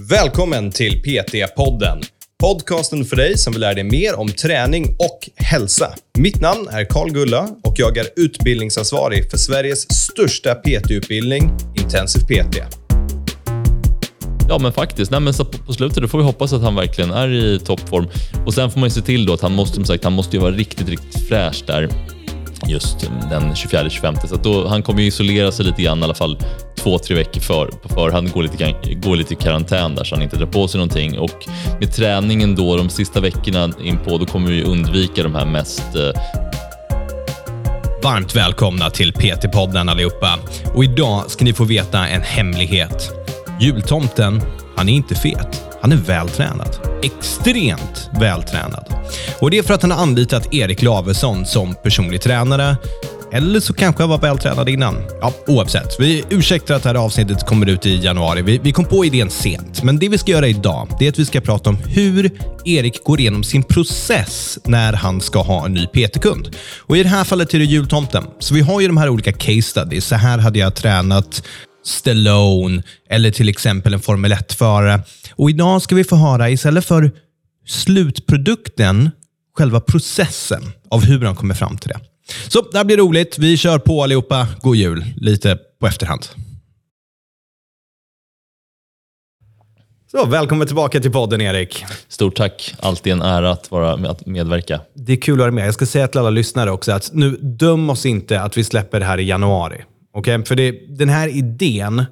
Välkommen till PT-podden. Podcasten för dig som vill lära dig mer om träning och hälsa. Mitt namn är Karl Gulla och jag är utbildningsansvarig för Sveriges största PT-utbildning, Intensiv PT. Ja, men faktiskt. Nej, men så på slutet då får vi hoppas att han verkligen är i toppform. Och Sen får man se till då att han måste, som sagt, han måste ju vara riktigt, riktigt fräsch där just den 24-25. Så då, han kommer ju isolera sig lite grann i alla fall två, tre veckor för, på förhand, gå lite, gå lite i karantän där så han inte drar på sig någonting. Och med träningen då de sista veckorna in på, då kommer vi undvika de här mest eh... Varmt välkomna till PT-podden allihopa. Och idag ska ni få veta en hemlighet. Jultomten, han är inte fet. Han är vältränad. Extremt vältränad. Och det är för att han har anlitat Erik Lavesson som personlig tränare. Eller så kanske jag var vältränad innan. Ja, oavsett. Vi ursäktar att det här avsnittet kommer ut i januari. Vi, vi kom på idén sent, men det vi ska göra idag det är att vi ska prata om hur Erik går igenom sin process när han ska ha en ny PT-kund. Och I det här fallet är det jultomten. Så vi har ju de här olika case studies. Så här hade jag tränat Stallone eller till exempel en Formel 1-förare. Och idag ska vi få höra, istället för slutprodukten, själva processen av hur han kommer fram till det. Så det här blir roligt. Vi kör på allihopa. God jul, lite på efterhand. Så, välkommen tillbaka till podden, Erik. Stort tack. Alltid en ära att, vara, att medverka. Det är kul att vara med. Jag ska säga till alla lyssnare också att nu döm oss inte att vi släpper det här i januari. Okay? För det, den här idén,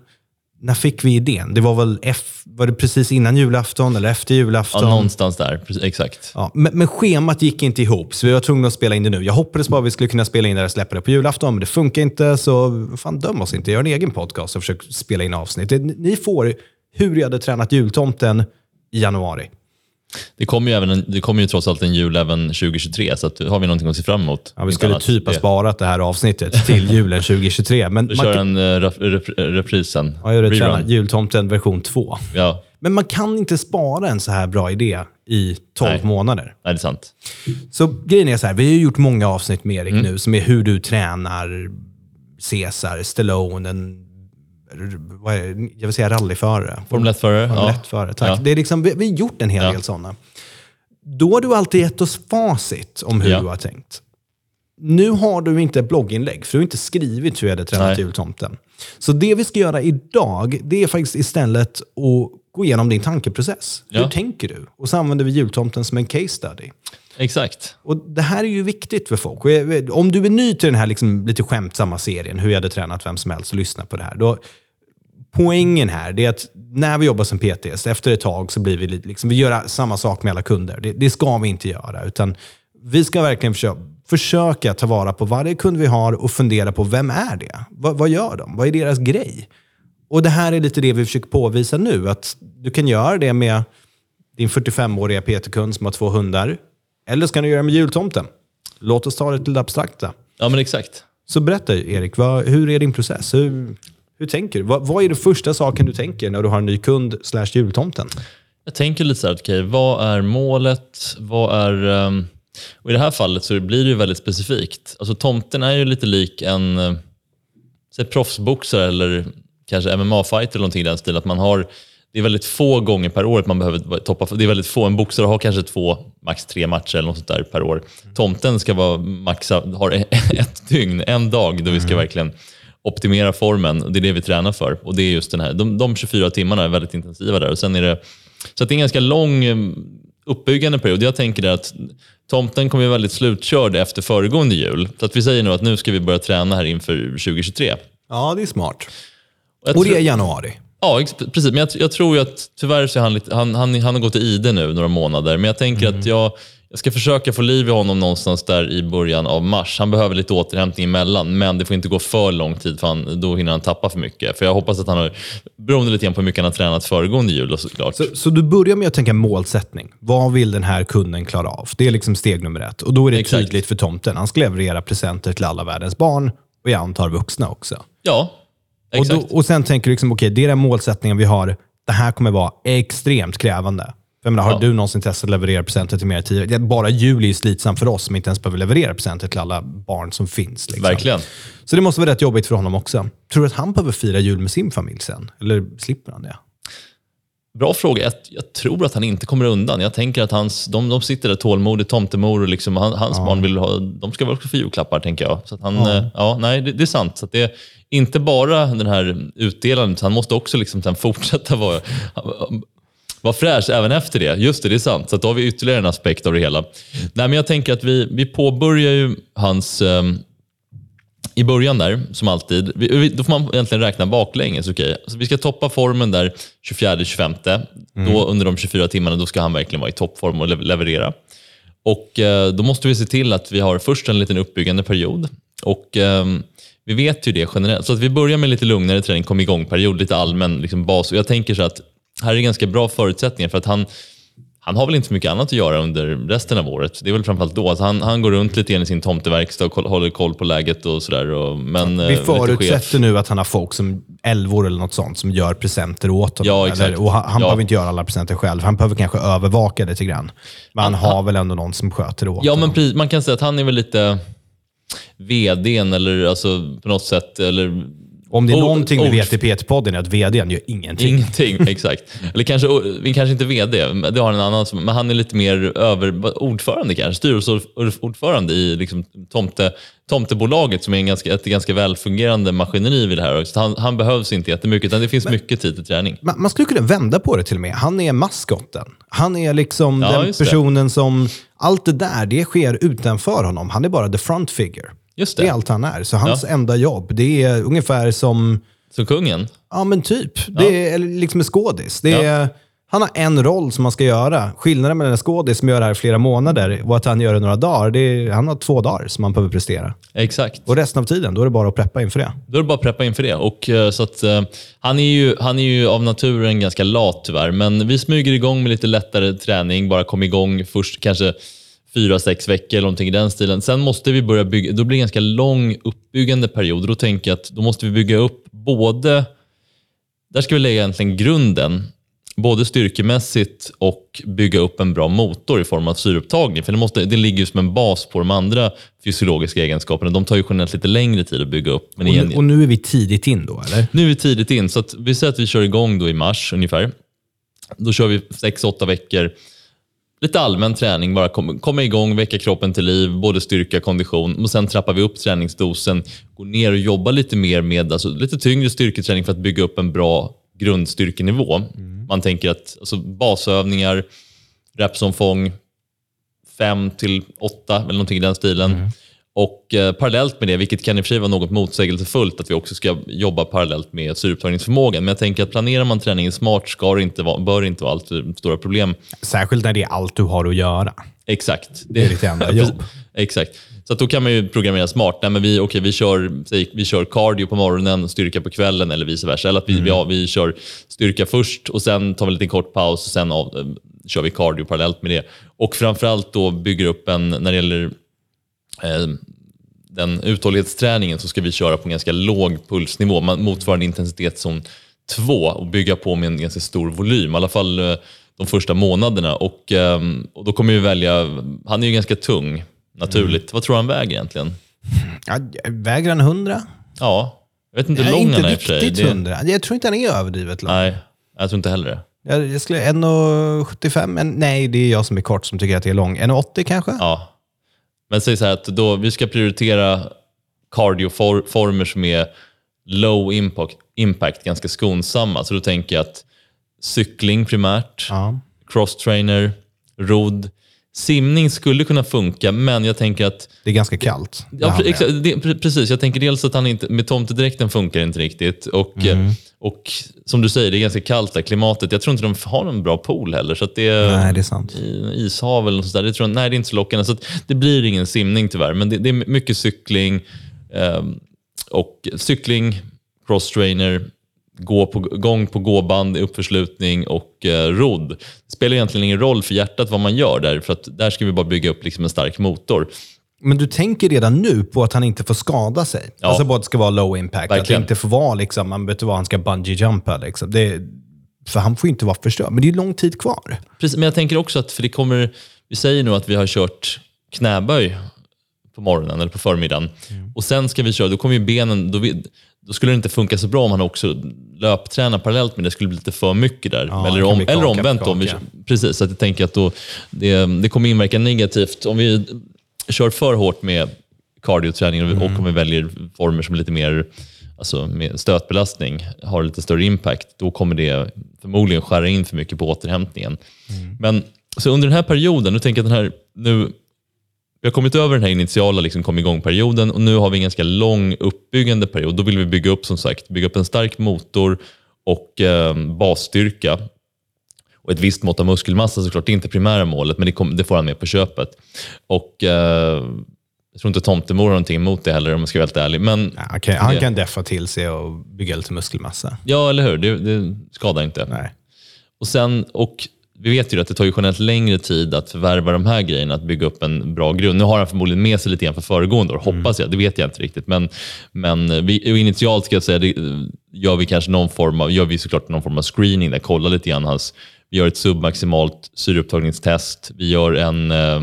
när fick vi idén? Det var väl F, var det precis innan julafton eller efter julafton? Ja, någonstans där. Exakt. Ja, men, men schemat gick inte ihop, så vi var tvungna att spela in det nu. Jag hoppades bara att vi skulle kunna spela in det och släppa det på julafton, men det funkar inte. Så fan, döm oss inte. Gör en egen podcast och försök spela in avsnitt. Ni får hur jag hade tränat jultomten i januari. Det kommer ju, även en, det kommer ju trots allt en jul även 2023, så att, har vi någonting att se fram emot. Ja, vi skulle typ ha sparat det här avsnittet till julen 2023. Men du kör kan... en uh, rep, rep, reprisen. Ja, jag det. Jultomten version 2. Ja. Men man kan inte spara en så här bra idé i 12 Nej. månader. Nej, det är sant. Så grejen är så här, vi har gjort många avsnitt med Erik mm. nu, som är hur du tränar Caesar, Stallone, jag vill säga rallyförare. Formel 1-förare. Formel 1-förare, tack. Ja. Det är liksom, vi, vi har gjort en hel ja. del sådana. Då har du alltid gett oss facit om hur ja. du har tänkt. Nu har du inte ett blogginlägg, för du har inte skrivit hur jag hade tränat jultomten. Så det vi ska göra idag, det är faktiskt istället att gå igenom din tankeprocess. Hur tänker du? Och så använder vi jultomten som en case study. Exakt. Och Det här är ju viktigt för folk. Om du är ny till den här liksom lite skämtsamma serien, hur jag hade tränat vem som helst, och lyssna på det här. Då, poängen här är att när vi jobbar som PTs, efter ett tag så blir vi liksom, vi gör samma sak med alla kunder. Det, det ska vi inte göra, utan vi ska verkligen försöka, försöka ta vara på varje kund vi har och fundera på vem är det? Vad, vad gör de? Vad är deras grej? Och det här är lite det vi försöker påvisa nu, att du kan göra det med din 45-åriga PT-kund som har två hundar. Eller ska du göra det med jultomten? Låt oss ta det till det abstrakta. Ja, men exakt. Så berätta Erik, vad, hur är din process? Hur, hur tänker du? Vad, vad är den första saken du tänker när du har en ny kund slash jultomten? Jag tänker lite så här, okay, vad är målet? Vad är... Um, och I det här fallet så blir det ju väldigt specifikt. Alltså tomten är ju lite lik en uh, proffsboxare eller kanske MMA-fighter eller någonting i den stilen. Att man har, det är väldigt få gånger per år att man behöver toppa. Det är väldigt få. En boxare har kanske två, max tre matcher eller något sånt där per år. Tomten ska vara maxa, har ett dygn, en dag då vi ska mm. verkligen optimera formen. Det är det vi tränar för. Och det är just den här, de, de 24 timmarna är väldigt intensiva där. Och sen är det, så det är en ganska lång eh, uppbyggande period. Jag tänker att tomten kommer väldigt slutkörd efter föregående jul. Så att vi säger nu att nu ska vi börja träna här inför 2023. Ja, det är smart. Och, och det är januari. Ja, precis. Men jag, jag, tror ju att tyvärr så är han, lite, han, han, han har gått i ide nu några månader. Men jag tänker mm. att jag, jag ska försöka få liv i honom någonstans där i början av mars. Han behöver lite återhämtning emellan, men det får inte gå för lång tid för han, då hinner han tappa för mycket. För jag hoppas att han har, beroende lite grann på hur mycket han har tränat föregående jul såklart. Så, så du börjar med att tänka målsättning. Vad vill den här kunden klara av? Det är liksom steg nummer ett. Och då är det Exakt. tydligt för tomten. Han ska leverera presenter till alla världens barn och jag antar vuxna också. Ja, exakt. Och, då, och sen tänker du liksom, okej, okay, det är den målsättningen vi har. Det här kommer vara extremt krävande. Jag menar, har ja. du någonsin testat att leverera presenter till mer än tio? Bara jul är slitsamt för oss som inte ens behöver leverera presenter till alla barn som finns. Liksom. Verkligen. Så det måste vara rätt jobbigt för honom också. Tror du att han behöver fira jul med sin familj sen? Eller slipper han det? Bra fråga. Jag, jag, tror att han inte kommer undan. Jag tänker att hans, de, de sitter där tålmodigt, tomtemor och liksom, han, hans ja. barn vill ha, de ska väl också få julklappar, tänker jag. Så han, ja. Eh, ja. nej, det, det, är sant. Så det är inte bara den här utdelandet, han måste också liksom sen fortsätta vara, vara fräsch även efter det. Just det, det är sant. Så då har vi ytterligare en aspekt av det hela. Nej, men jag tänker att vi, vi påbörjar ju hans um, i början där, som alltid, då får man egentligen räkna baklänges. Okay? Så vi ska toppa formen där 24-25. Mm. Då under de 24 timmarna då ska han verkligen vara i toppform och leverera. Och eh, Då måste vi se till att vi har först en liten uppbyggande period. Och eh, Vi vet ju det generellt. Så att vi börjar med lite lugnare träning, kom igång-period, lite allmän liksom, bas. Och jag tänker så att här är ganska bra förutsättningar för att han han har väl inte så mycket annat att göra under resten av året. Det är väl framförallt då. Alltså han, han går runt lite grann i sin tomteverkstad och håller koll på läget och sådär. Men, Vi eh, förutsätter nu att han har folk som älvor eller något sånt som gör presenter åt honom. Ja, exakt. Eller, och han, han ja. behöver inte göra alla presenter själv. Han behöver kanske övervaka det lite grann. Men han, han har väl ändå någon som sköter det åt ja, honom. Men precis, man kan säga att han är väl lite vdn eller alltså på något sätt, eller om det är någonting vi vet i PT-podden är att vdn gör ingenting. Ingenting, exakt. Eller kanske, kanske inte vd, det har en annan som, men han är lite mer över, ordförande kanske, styrelseordförande i liksom tomte, Tomtebolaget som är en ganska, ett ganska välfungerande maskineri vid det här. Så han, han behövs inte jättemycket, utan det finns men, mycket tid till träning. Man, man skulle kunna vända på det till och med. Han är maskotten. Han är liksom ja, den personen som... Allt det där, det sker utanför honom. Han är bara the front figure. Just det. det är allt han är. Så hans ja. enda jobb, det är ungefär som... Som kungen? Ja, men typ. Det är liksom en skådis. Det är, Han har en roll som man ska göra. Skillnaden mellan en skådis som gör det här i flera månader och att han gör det några dagar, det är, han har två dagar som han behöver prestera. Exakt. Och resten av tiden, då är det bara att preppa inför det. Då är det bara att preppa inför det. Och, uh, så att, uh, han, är ju, han är ju av naturen ganska lat tyvärr, men vi smyger igång med lite lättare träning, bara kom igång först kanske fyra, sex veckor eller någonting i den stilen. Sen måste vi börja bygga, då blir det en ganska lång uppbyggande period. Då tänker jag att då måste vi bygga upp både, där ska vi lägga egentligen grunden, både styrkemässigt och bygga upp en bra motor i form av syreupptagning. För det, måste, det ligger som en bas på de andra fysiologiska egenskaperna. De tar ju generellt lite längre tid att bygga upp. Men och, nu, och nu är vi tidigt in då, eller? Nu är vi tidigt in. Så vi säger att vi kör igång då i mars ungefär. Då kör vi sex åtta veckor lite allmän träning, bara kom, komma igång, väcka kroppen till liv, både styrka och kondition. Och sen trappar vi upp träningsdosen, går ner och jobbar lite mer med alltså, lite tyngre styrketräning för att bygga upp en bra grundstyrkenivå. Mm. Man tänker att alltså, basövningar, repsomfång, 5 till 8 eller någonting i den stilen. Mm. Och eh, parallellt med det, vilket kan i och för sig vara något motsägelsefullt, att vi också ska jobba parallellt med syreupptagningsförmågan. Men jag tänker att planerar man träningen smart ska inte vara, bör inte vara allt stora problem. Särskilt när det är allt du har att göra. Exakt. Det är ditt enda jobb. Exakt. Så då kan man ju programmera smart. Nej, men vi, okay, vi, kör, vi kör cardio på morgonen, styrka på kvällen eller vice versa. Eller att vi, mm. ja, vi kör styrka först och sen tar vi en liten kort paus och sen av, eh, kör vi cardio parallellt med det. Och framförallt då bygger upp en, när det gäller den uthållighetsträningen så ska vi köra på en ganska låg pulsnivå, motsvarande intensitetszon 2 och bygga på med en ganska stor volym, i alla fall eh, de första månaderna. Och, ehm, och Då kommer vi välja, han är ju ganska tung naturligt. Mm. Vad tror du han väger egentligen? Ja, väger han 100? Ja, jag vet inte hur lång han är för sig. Inte riktigt 100. Jag tror inte han är överdrivet lång. Nej, jag tror inte heller det. Jag, skulle 1,75? Nej, det är jag som är kort som tycker att det är lång. 1,80 kanske? Ja, men säg så här att då, vi ska prioritera cardioformer som är low impact, impact, ganska skonsamma. Så då tänker jag att cykling primärt, ja. crosstrainer, rodd, Simning skulle kunna funka, men jag tänker att... Det är ganska kallt. Ja, exakt, det, precis. Jag tänker dels att han inte, med tomtedräkten funkar inte riktigt. Och, mm. Och som du säger, det är ganska kallt där, klimatet. Jag tror inte de har någon bra pool heller. Så det är, nej, det är sant. Ishav eller något sånt där. Det, tror jag, nej, det är inte så lockande. Så det blir ingen simning tyvärr. Men det, det är mycket cykling. Eh, och cykling, crosstrainer, gå på, gång på gåband, uppförslutning och eh, rodd. Det spelar egentligen ingen roll för hjärtat vad man gör där, för att där ska vi bara bygga upp liksom en stark motor. Men du tänker redan nu på att han inte får skada sig? Ja. Alltså bara att det ska vara low impact, Verkligen. att det inte får vara liksom, man vet vad, han ska bungee jumpa liksom. Det, för han får inte vara förstörd. Men det är lång tid kvar. Precis, men jag tänker också att, för det kommer, vi säger nu att vi har kört knäböj på morgonen eller på förmiddagen. Mm. Och sen ska vi köra, då kommer ju benen, då vi, då skulle det inte funka så bra om han också löptränar parallellt med det. skulle bli lite för mycket där. Ja, eller, om, eller omvänt. på Om vi, precis, så att jag tänker att då, det, det kommer inverka negativt. Om vi kör för hårt med cardioträning och, Mm. och om vi väljer former som är lite mer alltså med stötbelastning, har lite större impact, då kommer det förmodligen skära in för mycket på återhämtningen. Mm. Men så under den här perioden, nu tänker jag den här, nu, vi har kommit över den här initiala liksom, kom igång-perioden och nu har vi en ganska lång uppbyggande period. Då vill vi bygga upp som sagt, bygga upp en stark motor och eh, basstyrka och ett visst mått av muskelmassa såklart. Det är inte primära målet, men det, kom, det får han med på köpet. Och eh, jag tror inte Tomtemor har någonting emot det heller om jag ska vara helt ärlig. Men Ja, han kan, han Det- kan deffa till sig och bygga lite muskelmassa. ja, eller hur? Det, det skadar inte. Nej. Och, sen, och vi vet ju att det tar ju generellt längre tid att förvärva de här grejerna, att bygga upp en bra grund. Nu har han förmodligen med sig lite grann för föregående år, hoppas jag. Det vet jag inte riktigt. Men, men vi, initialt ska jag säga, det, gör vi kanske någon form av, gör vi såklart någon form av screening där, kollar lite grann hans, vi gör ett submaximalt syreupptagningstest, vi gör en eh,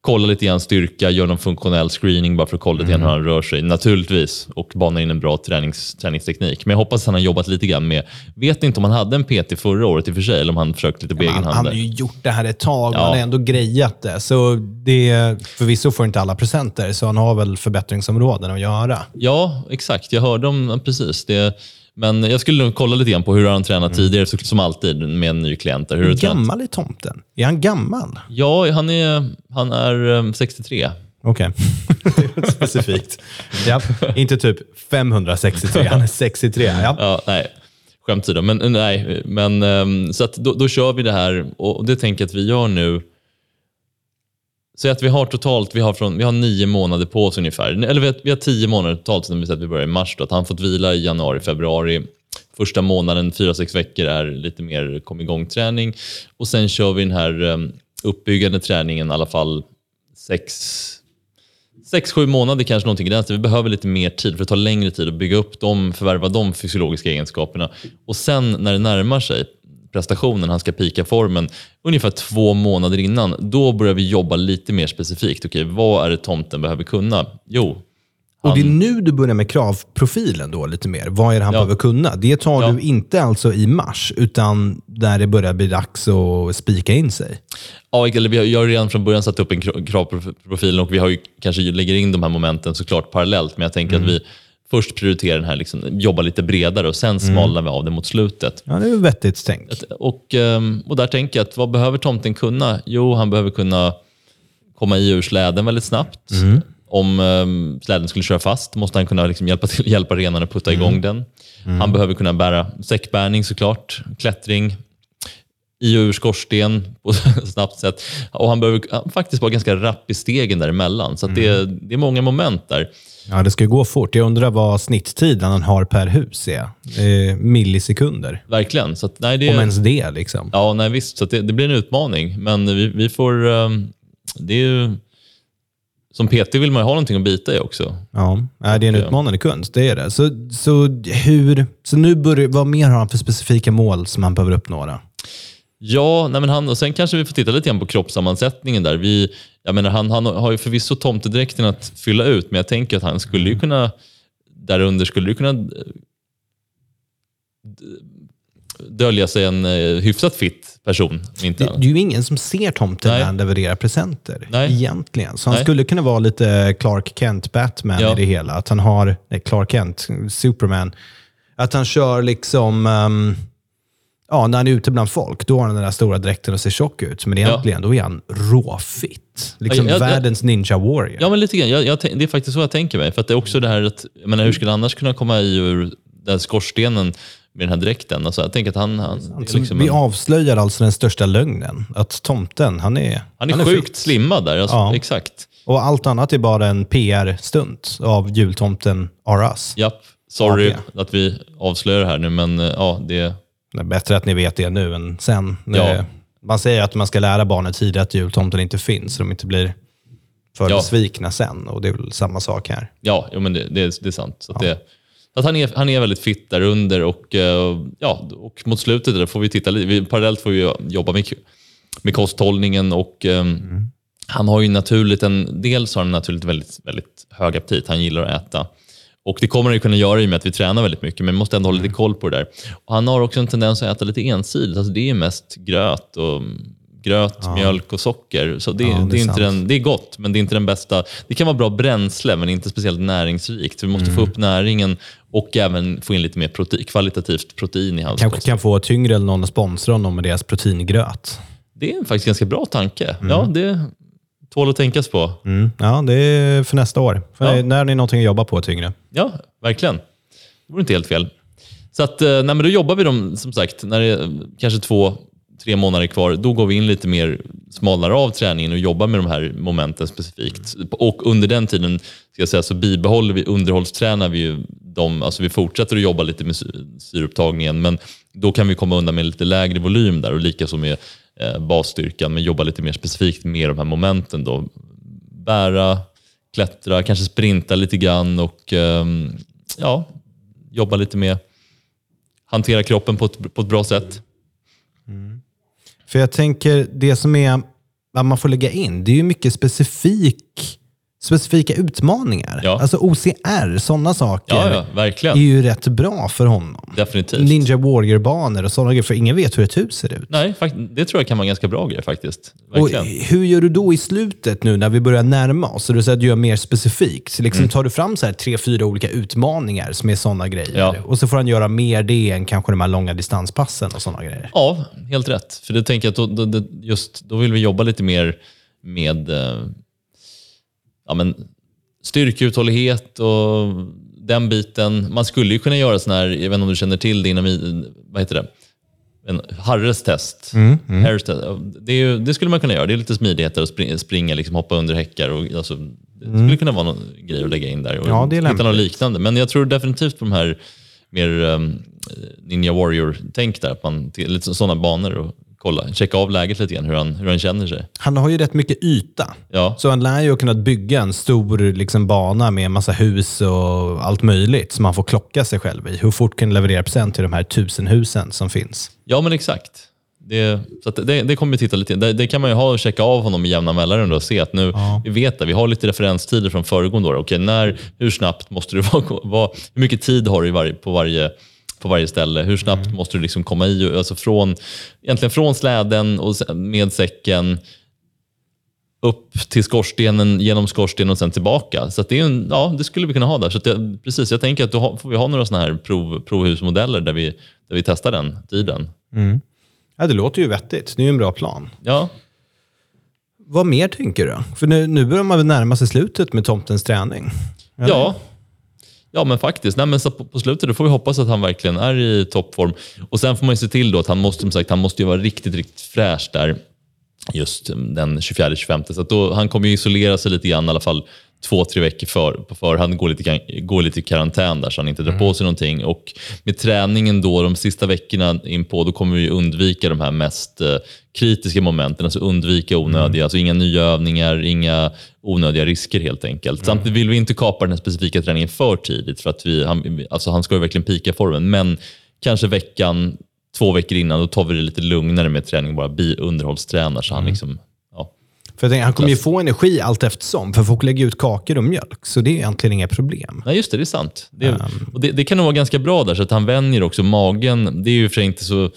kolla lite grann styrka, gör någon funktionell screening bara för att kolla lite grann hur han rör sig, naturligtvis, och bana in en bra tränings, träningsteknik. Men jag hoppas att han har jobbat lite grann med, vet inte om han hade en PT förra året i och för sig, eller om han försökt lite på egen Han, hand. han har ju gjort det här ett tag, Ja. han har ändå grejat det. Så det, förvisso får inte alla presenter, så han har väl förbättringsområden att göra. Ja, exakt. Jag hörde om ja, precis det. Men jag skulle nog kolla lite grann på hur han tränat tidigare, så, som alltid med en ny klient. där. Hur Hur gammal är tomten? Är han gammal? Ja, han är, han är eh, 63. Okej. Specifikt. Ja, inte typ 563, han är 63. Ja. Ja, nej, skämt. Men, nej, men, ehm, så att då, då kör vi det här och det tänker jag att vi gör nu. Säg att vi har totalt vi har från, vi har nio månader på oss ungefär. Eller vi har, vi har tio månader totalt sedan vi säger att vi börjar i mars. Då, att han fått vila i januari, februari. Första månaden, fyra, sex veckor, är lite mer kom igång-träning. Och sen kör vi den här ehm, uppbyggande träningen i alla fall sex, sex, sju månader kanske någonting i den. Vi behöver lite mer tid för det tar längre tid att bygga upp dem, förvärva de fysiologiska egenskaperna. Och sen när det närmar sig prestationen, han ska pika formen, ungefär två månader innan, då börjar vi jobba lite mer specifikt. Okej, vad är det tomten behöver kunna? Jo, Och det är nu du börjar med kravprofilen då lite mer. Vad är det han Ja. behöver kunna? Det tar Ja. du inte alltså i mars, utan där det börjar bli dags att spika in sig. Ja, eller vi har, jag har redan från början satt upp en kra- kravprofil och vi har ju, kanske lägger in de här momenten såklart parallellt, men jag tänker att vi först prioriterar den här, liksom, jobbar lite bredare och sen smalnar vi av det mot slutet. Ja, det är vettigt tänk. Och, ehm, och där tänker jag att vad behöver tomten kunna? Jo, han behöver kunna komma i ur släden väldigt snabbt. Om um, släden skulle köra fast måste han kunna liksom hjälpa, till, hjälpa renarna att putta igång den. Han behöver kunna bära säckbärning såklart, klättring, i och ur skorsten på ett snabbt sätt. Och han behöver han faktiskt vara ganska rapp i stegen däremellan. Så att det, det är många moment där. Ja, det ska ju gå fort. Jag undrar vad snitttiden han har per hus är. Eh, millisekunder. Verkligen. Så att, nej, det, Om ens det liksom. Ja, nej, visst. Så det, det blir en utmaning. Men vi, vi får... ehm, det är ju, som PT vill man ju ha någonting att bita i också. Ja, det är en Ja. utmanande kunst. Det är det. Så, så, hur, så nu börjar, vad mer har han för specifika mål som han behöver uppnå? Då? Ja, nej men han, och sen kanske vi får titta lite grann på kroppssammansättningen där. Vi, jag menar, han, han har ju förvisso tomtedräkten att fylla ut, men jag tänker att han skulle ju kunna, därunder skulle det kunna eh, dölja sig en eh, hyfsat fit person. Inte Det, det är ju ingen som ser tomten Nej. när han levererar presenter. Nej. Egentligen. Så han Nej. skulle kunna vara lite Clark Kent, Batman Ja. i det hela. Att han har, nej, Clark Kent, Superman. Att han kör liksom, ehm, ja, när han är ute bland folk, då har han den där stora dräkten och ser tjock ut. Men egentligen, då är han råfitt. Liksom Ja, jag- jag- världens ninja warrior. Ja, men lite grann. Jag, det är faktiskt så jag tänker mig. För att det är också det här att, jag menar, hur skulle han annars kunna komma i ur den skorstenen med den här dräkten? Alltså, jag tänker att han, han, det är Så liksom vi en, avslöjar alltså den största lögnen. Att tomten, han är han är sjukt fit. slimmad där. Alltså, Ja. Exakt. Och allt annat är bara en PR-stunt av jultomten R Us. Japp. Sorry Ja, att vi avslöjar det här nu, men eh, ja, det... Det är bättre att ni vet det nu än sen. Ja. Man säger att man ska lära barnen tidigt att jultomten inte finns, så de inte blir för Ja. besvikna sen. Och det är väl samma sak här. Ja, jo, men det, det, är- det är sant. Så att det, att han, är, han är väldigt fit där under och, eh, ja, och mot slutet där får vi titta lite. Parallellt får vi jobba med, med kosthållningen och eh, han har ju naturligt en, dels har han naturligt väldigt, väldigt hög aptit. Han gillar att äta. Och det kommer han ju kunna göra i och med att vi tränar väldigt mycket, men vi måste ändå hålla lite koll på det där. Och han har också en tendens att äta lite ensidigt. Alltså det är mest gröt och gröt, mjölk och socker. Så det, Ja, det det, är inte sant. den, det är gott, men det är inte den bästa. Det kan vara bra bränsle, men inte speciellt näringsrikt. Så vi måste Mm. få upp näringen och även få in lite mer protein, kvalitativt protein i hans Kanske kost. kan få tyngre eller någon att sponsra honom med deras proteingröt. Det är faktiskt en ganska bra tanke. Ja, det tål att tänkas på. Mm. Ja, det är för nästa år. För Ja. När är någonting att jobba på tyngre. Ja, verkligen. Det vore inte helt fel. Så att, eh, nej, men då jobbar vi dem, som sagt, när det är kanske två, tre månader kvar, då går vi in lite mer, smalnar av träningen och jobbar med de här momenten specifikt. Och under den tiden ska jag säga, så bibehåller vi, underhållstränar vi ju dem, alltså vi fortsätter att jobba lite med sy- syreupptagningen, men då kan vi komma undan med lite lägre volym där och likaså med eh, Eh, basstyrkan, men jobba lite mer specifikt med de här momenten då. Bära, klättra, kanske sprinta lite grann och ehm, ja, jobba lite med hantera kroppen på ett, på ett bra sätt. Mm. För jag tänker, det som är vad man får lägga in, det är ju mycket specifik, specifika utmaningar. Ja. Alltså OCR, sådana saker, Ja, ja, är ju rätt bra för honom. Definitivt. Ninja Warrior-banor och sådana grejer, för ingen vet hur ett hus ser ut. Nej, det tror jag kan vara en ganska bra grej faktiskt. Och hur gör du då i slutet nu när vi börjar närma oss? Så du säger att du gör mer specifikt. Så liksom tar du fram så här tre, fyra olika utmaningar som är sådana grejer. Ja. Och så får han göra mer det än kanske de här långa distanspassen och sådana grejer. Ja, helt rätt. För det tänker jag att då, då, då, just, då vill vi jobba lite mer med eh, ja, men, styrkeuthållighet och den biten. Man skulle ju kunna göra sån här, jag vet inte om du känner till det inom, vad heter det? En Harres test. Harris test. Det, ju, det skulle man kunna göra. Det är lite smidigheter att springa, springa liksom hoppa under häckar. Och, alltså, det skulle kunna vara någon grej att lägga in där. Och Ja, det är hitta något liknande. Men jag tror definitivt på de här mer um, Ninja Warrior-tänk där. Att man, lite sådana banor och kolla, checka av läget lite grann, hur han, hur han känner sig. Han har ju rätt mycket yta. Ja, Så han lär ju ha kunnat bygga en stor liksom, bana med en massa hus och allt möjligt som han får klocka sig själv i. Hur fort kan leverera procent till de här tusen husen som finns? ja men exakt. Det, så att det, det kommer vi titta lite det, det kan man ju ha och checka av honom i jämna mellanrum och se att nu, vi vet det, vi har lite referenstider från föregående år. Okej, när, hur snabbt måste du vara, vara, hur mycket tid har du varje, på, varje, på varje ställe? Hur snabbt måste du liksom komma i? Alltså från, egentligen från släden och med säcken upp till skorstenen, genom skorstenen och sen tillbaka. Så det, är en, ja, det skulle vi kunna ha där. Så jag, precis, jag tänker att då får vi ha några såna här prov, provhusmodeller där vi, där vi testar den tiden. Ja, det låter ju vettigt. Det är ju en bra plan. Ja, Vad mer tänker du? För nu, nu börjar man väl närma sig slutet med tomtens träning. Ja, ja men faktiskt. Nej, men så på, på slutet då får vi hoppas att han verkligen är i toppform. Och Sen får man ju se till då att han måste, som sagt, han måste ju vara riktigt, riktigt fräsch där just den 24-25. Så då, han kommer ju isolera sig lite grann i alla fall två, tre veckor för, på förhand, gå lite, gå lite i karantän där så han inte drar på sig någonting. Och med träningen då, de sista veckorna in på, då kommer vi undvika de här mest eh, kritiska momenten, alltså undvika onödiga, alltså inga nya övningar, inga onödiga risker helt enkelt. Samtidigt vill vi inte kapa den här specifika träningen för tidigt, för att vi, han, alltså han ska ju verkligen pika formen, men kanske veckan, två veckor innan, då tar vi det lite lugnare med träning, bara bi underhållstränar så han liksom, ja. För tänker, han kommer ju få energi allt eftersom, för folk lägger ut kakor och mjölk. Så det är egentligen inga problem. Nej, just det, det är sant. Det, och det, det kan nog vara ganska bra där, så att han vänjer också magen. Det är ju för inte så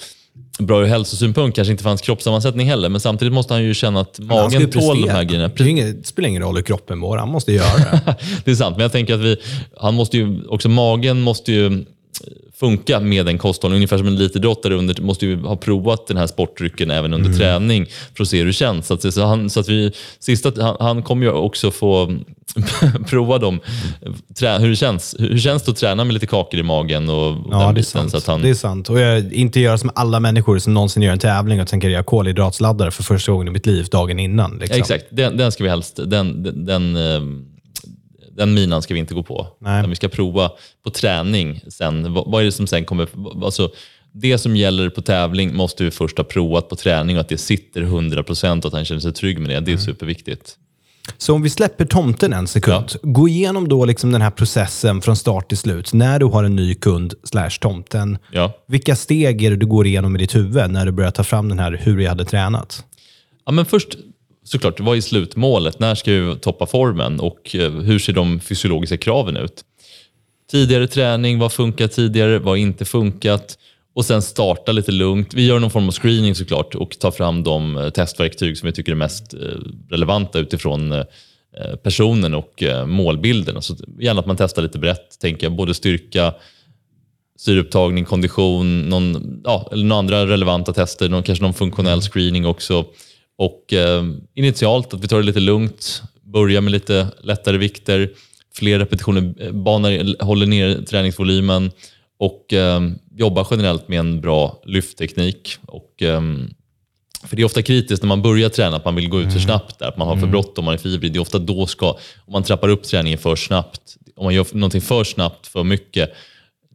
bra ur hälsosynpunkt, kanske inte för hans kroppssammansättning heller, men samtidigt måste han ju känna att magen tål de här grejerna. Det, inget, det spelar ingen roll hur kroppen mår, han måste göra det. det är sant, men jag tänker att vi, han måste ju, också magen måste ju funka med den kosthållningen. Ungefär som en elitidrottare under, måste ju ha provat den här sportdrycken även under Mm. träning för att se hur det känns. Så att, så han, så att vi, sista, han, han kommer ju också få prova dem, trä, hur det känns. Hur känns det att träna med lite kakor i magen och, och Ja, det är sant. Så att han, Det är sant. Och jag inte göra som alla människor som någonsin gör en tävling och tänker göra kolhydratsladdare för första gången i mitt liv dagen innan. Liksom. Exakt, den, den ska vi helst, den, den, den, eh, den minan ska vi inte gå på. Nej. Vi ska prova på träning sen. Vad, vad är det som sen kommer... Alltså, det som gäller på tävling måste vi först ha provat på träning och att det sitter 100% och att han känner sig trygg med det. Mm. Det är superviktigt. Så om vi släpper tomten en sekund, gå igenom då liksom den här processen från start till slut. När du har en ny kund slash tomten. Ja. Vilka steg är det du går igenom i ditt huvud när du börjar ta fram den här hur jag hade tränat? Ja, men först, såklart, vad är slutmålet? När ska vi toppa formen och eh, hur ser de fysiologiska kraven ut? tidigare träning, vad funkar tidigare, vad har inte funkat och sen starta lite lugnt. Vi gör någon form av screening såklart och tar fram de eh, testverktyg som vi tycker är mest eh, relevanta utifrån personen och målbilden. Så gärna att man testar lite brett, tänker jag, både styrka, syreupptagning, kondition, någon, ja, eller några andra relevanta tester, någon, kanske någon funktionell screening också. Och eh, initialt att vi tar det lite lugnt, börjar med lite lättare vikter, fler repetitioner, banar, håller ner träningsvolymen och eh, jobbar generellt med en bra lyftteknik. Och, eh, för Det är ofta kritiskt när man börjar träna att man vill gå ut för mm. snabbt, där, att man har för mm. bråttom, man är fibrig. Det är ofta då ska, om man trappar upp träningen för snabbt, om man gör någonting för snabbt, för mycket,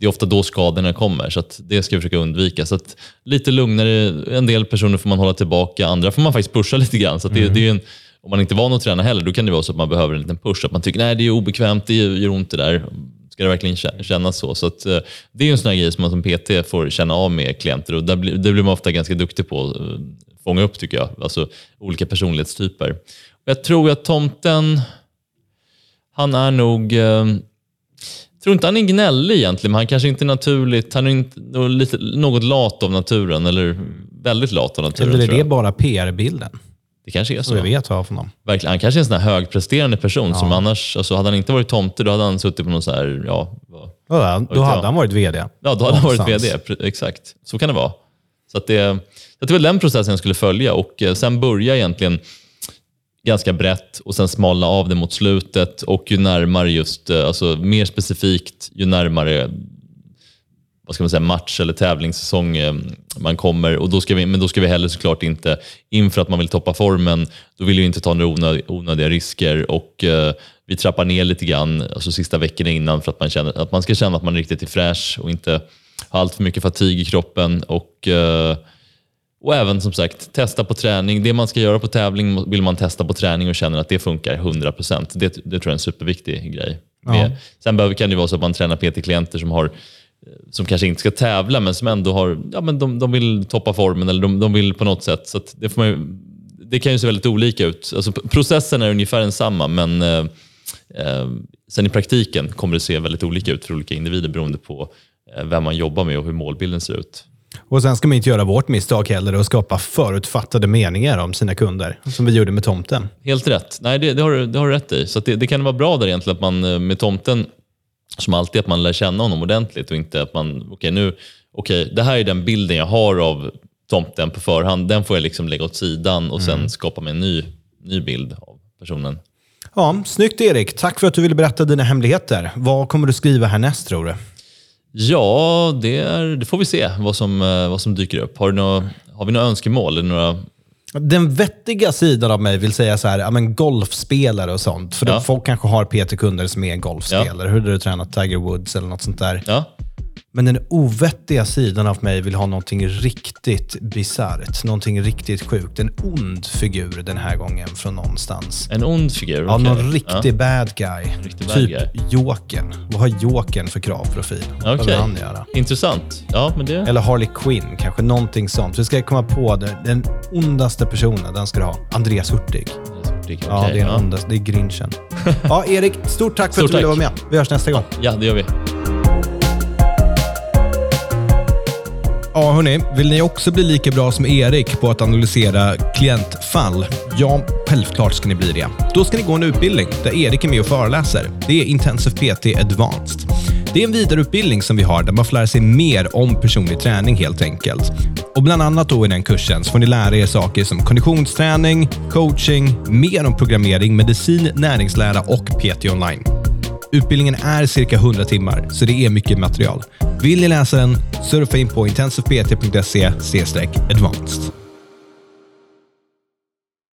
det är ofta då skadorna kommer. Så det ska vi försöka undvika. Så lite lugnare, en del personer får man hålla tillbaka, andra får man faktiskt pusha lite grann. Så det, mm. det är en, om man inte är van att träna heller, då kan det vara så att man behöver en liten push. Att man tycker att det är obekvämt, det gör ont det där. Ska det verkligen kännas så? så att, eh, det är en sån här grej som man som PT får känna av med klienter och det blir, man ofta ganska duktig på att eh, fånga upp tycker jag. Alltså olika personlighetstyper. Och jag tror att tomten, han är nog eh, tror inte han är gnällig egentligen, men han kanske inte är naturligt, han är inte, lite, något lat av naturen, eller väldigt lat av naturen. Eller är det bara PR-bilden? Det kanske är så. jag vet vad från dem. Verkligen. Han kanske är en sån här högpresterande person ja. som annars, alltså hade han inte varit tomte, då hade han suttit på någon så här, ja, vad, ja då hade han varit VD. Ja, då hade han varit VD. Exakt. Så kan det vara. Så att det, det var den processen jag skulle följa och eh, sen börja egentligen ganska brett och sen smalna av det mot slutet och ju närmare just, eh, alltså mer specifikt, ju närmare vad ska man säga, match eller tävlingssäsong eh, man kommer. Och då ska vi, men då ska vi heller såklart inte, inför att man vill toppa formen, då vill vi inte ta några onödiga, onödiga risker och eh, vi trappar ner lite grann alltså sista veckorna innan för att man, känner, att man ska känna att man är riktigt är fräsch och inte har allt för mycket fatig i kroppen. Och, eh, och även som sagt, testa på träning. Det man ska göra på tävling vill man testa på träning och känner att det funkar 100%. Det, det tror jag är en superviktig grej. Ja. Sen behöver, kan det vara så att man tränar PT-klienter som har som kanske inte ska tävla men som ändå har, ja, men de, de vill toppa formen eller de, de vill på något sätt. Så det, får man, det kan ju se väldigt olika ut. Alltså, processen är ungefär densamma men eh, eh, sen i praktiken kommer det se väldigt olika ut för olika individer beroende på eh, vem man jobbar med och hur målbilden ser ut. Och Sen ska man inte göra vårt misstag heller och skapa förutfattade meningar om sina kunder, som vi gjorde med tomten. Helt rätt. Nej, det, det har, det har du rätt i. Så det, det, kan vara bra där egentligen att man eh, med tomten, som alltid, att man lär känna honom ordentligt och inte att man, okej okay, nu, okej, okay, det här är den bilden jag har av tomten på förhand. Den får jag liksom lägga åt sidan och sen mm. skapa mig en ny, ny bild av personen. Ja, Snyggt Erik. Tack för att du ville berätta dina hemligheter. Vad kommer du skriva härnäst tror du? Ja, det, är, det får vi se vad som, eh, vad som dyker upp. Har, några, har vi några önskemål? Några... Den vettiga sidan av mig vill säga så här, ja, men golfspelare och sånt. För ja. folk kanske har PT-kunder som är golfspelare. Ja. Hur har du tränat Tiger Woods eller något sånt där? Ja. Men den ovettiga sidan av mig vill ha någonting riktigt bisarrt. Någonting riktigt sjukt. En ond figur den här gången från någonstans. En ond figur? Ja, okay. någon riktig ja. bad guy. Riktig bad typ guy. Jokern. Vad har Jokern för kravprofil? Vad okay. han göra? Intressant. Ja, men det... Eller Harley Quinn, kanske någonting sånt. Vi ska komma på det. Den ondaste personen, den ska du ha. Andreas Hurtig. Okay, ja, det är, ja. Ondaste, det är grinchen. ja, Erik, stort tack för stort att du ville vara med. Vi hörs nästa gång. Ja, det gör vi. Ja, hörni. Vill ni också bli lika bra som Erik på att analysera klientfall? Ja, självklart ska ni bli det. Då ska ni gå en utbildning där Erik är med och föreläser. Det är Intensive PT Advanced. Det är en vidareutbildning som vi har där man får lära sig mer om personlig träning helt enkelt. Och Bland annat då i den kursen så får ni lära er saker som konditionsträning, coaching, mer om programmering, medicin, näringslära och PT online. Utbildningen är cirka 100 timmar, så det är mycket material. Vill ni läsa den, surfa in på intensivpt.se advanced.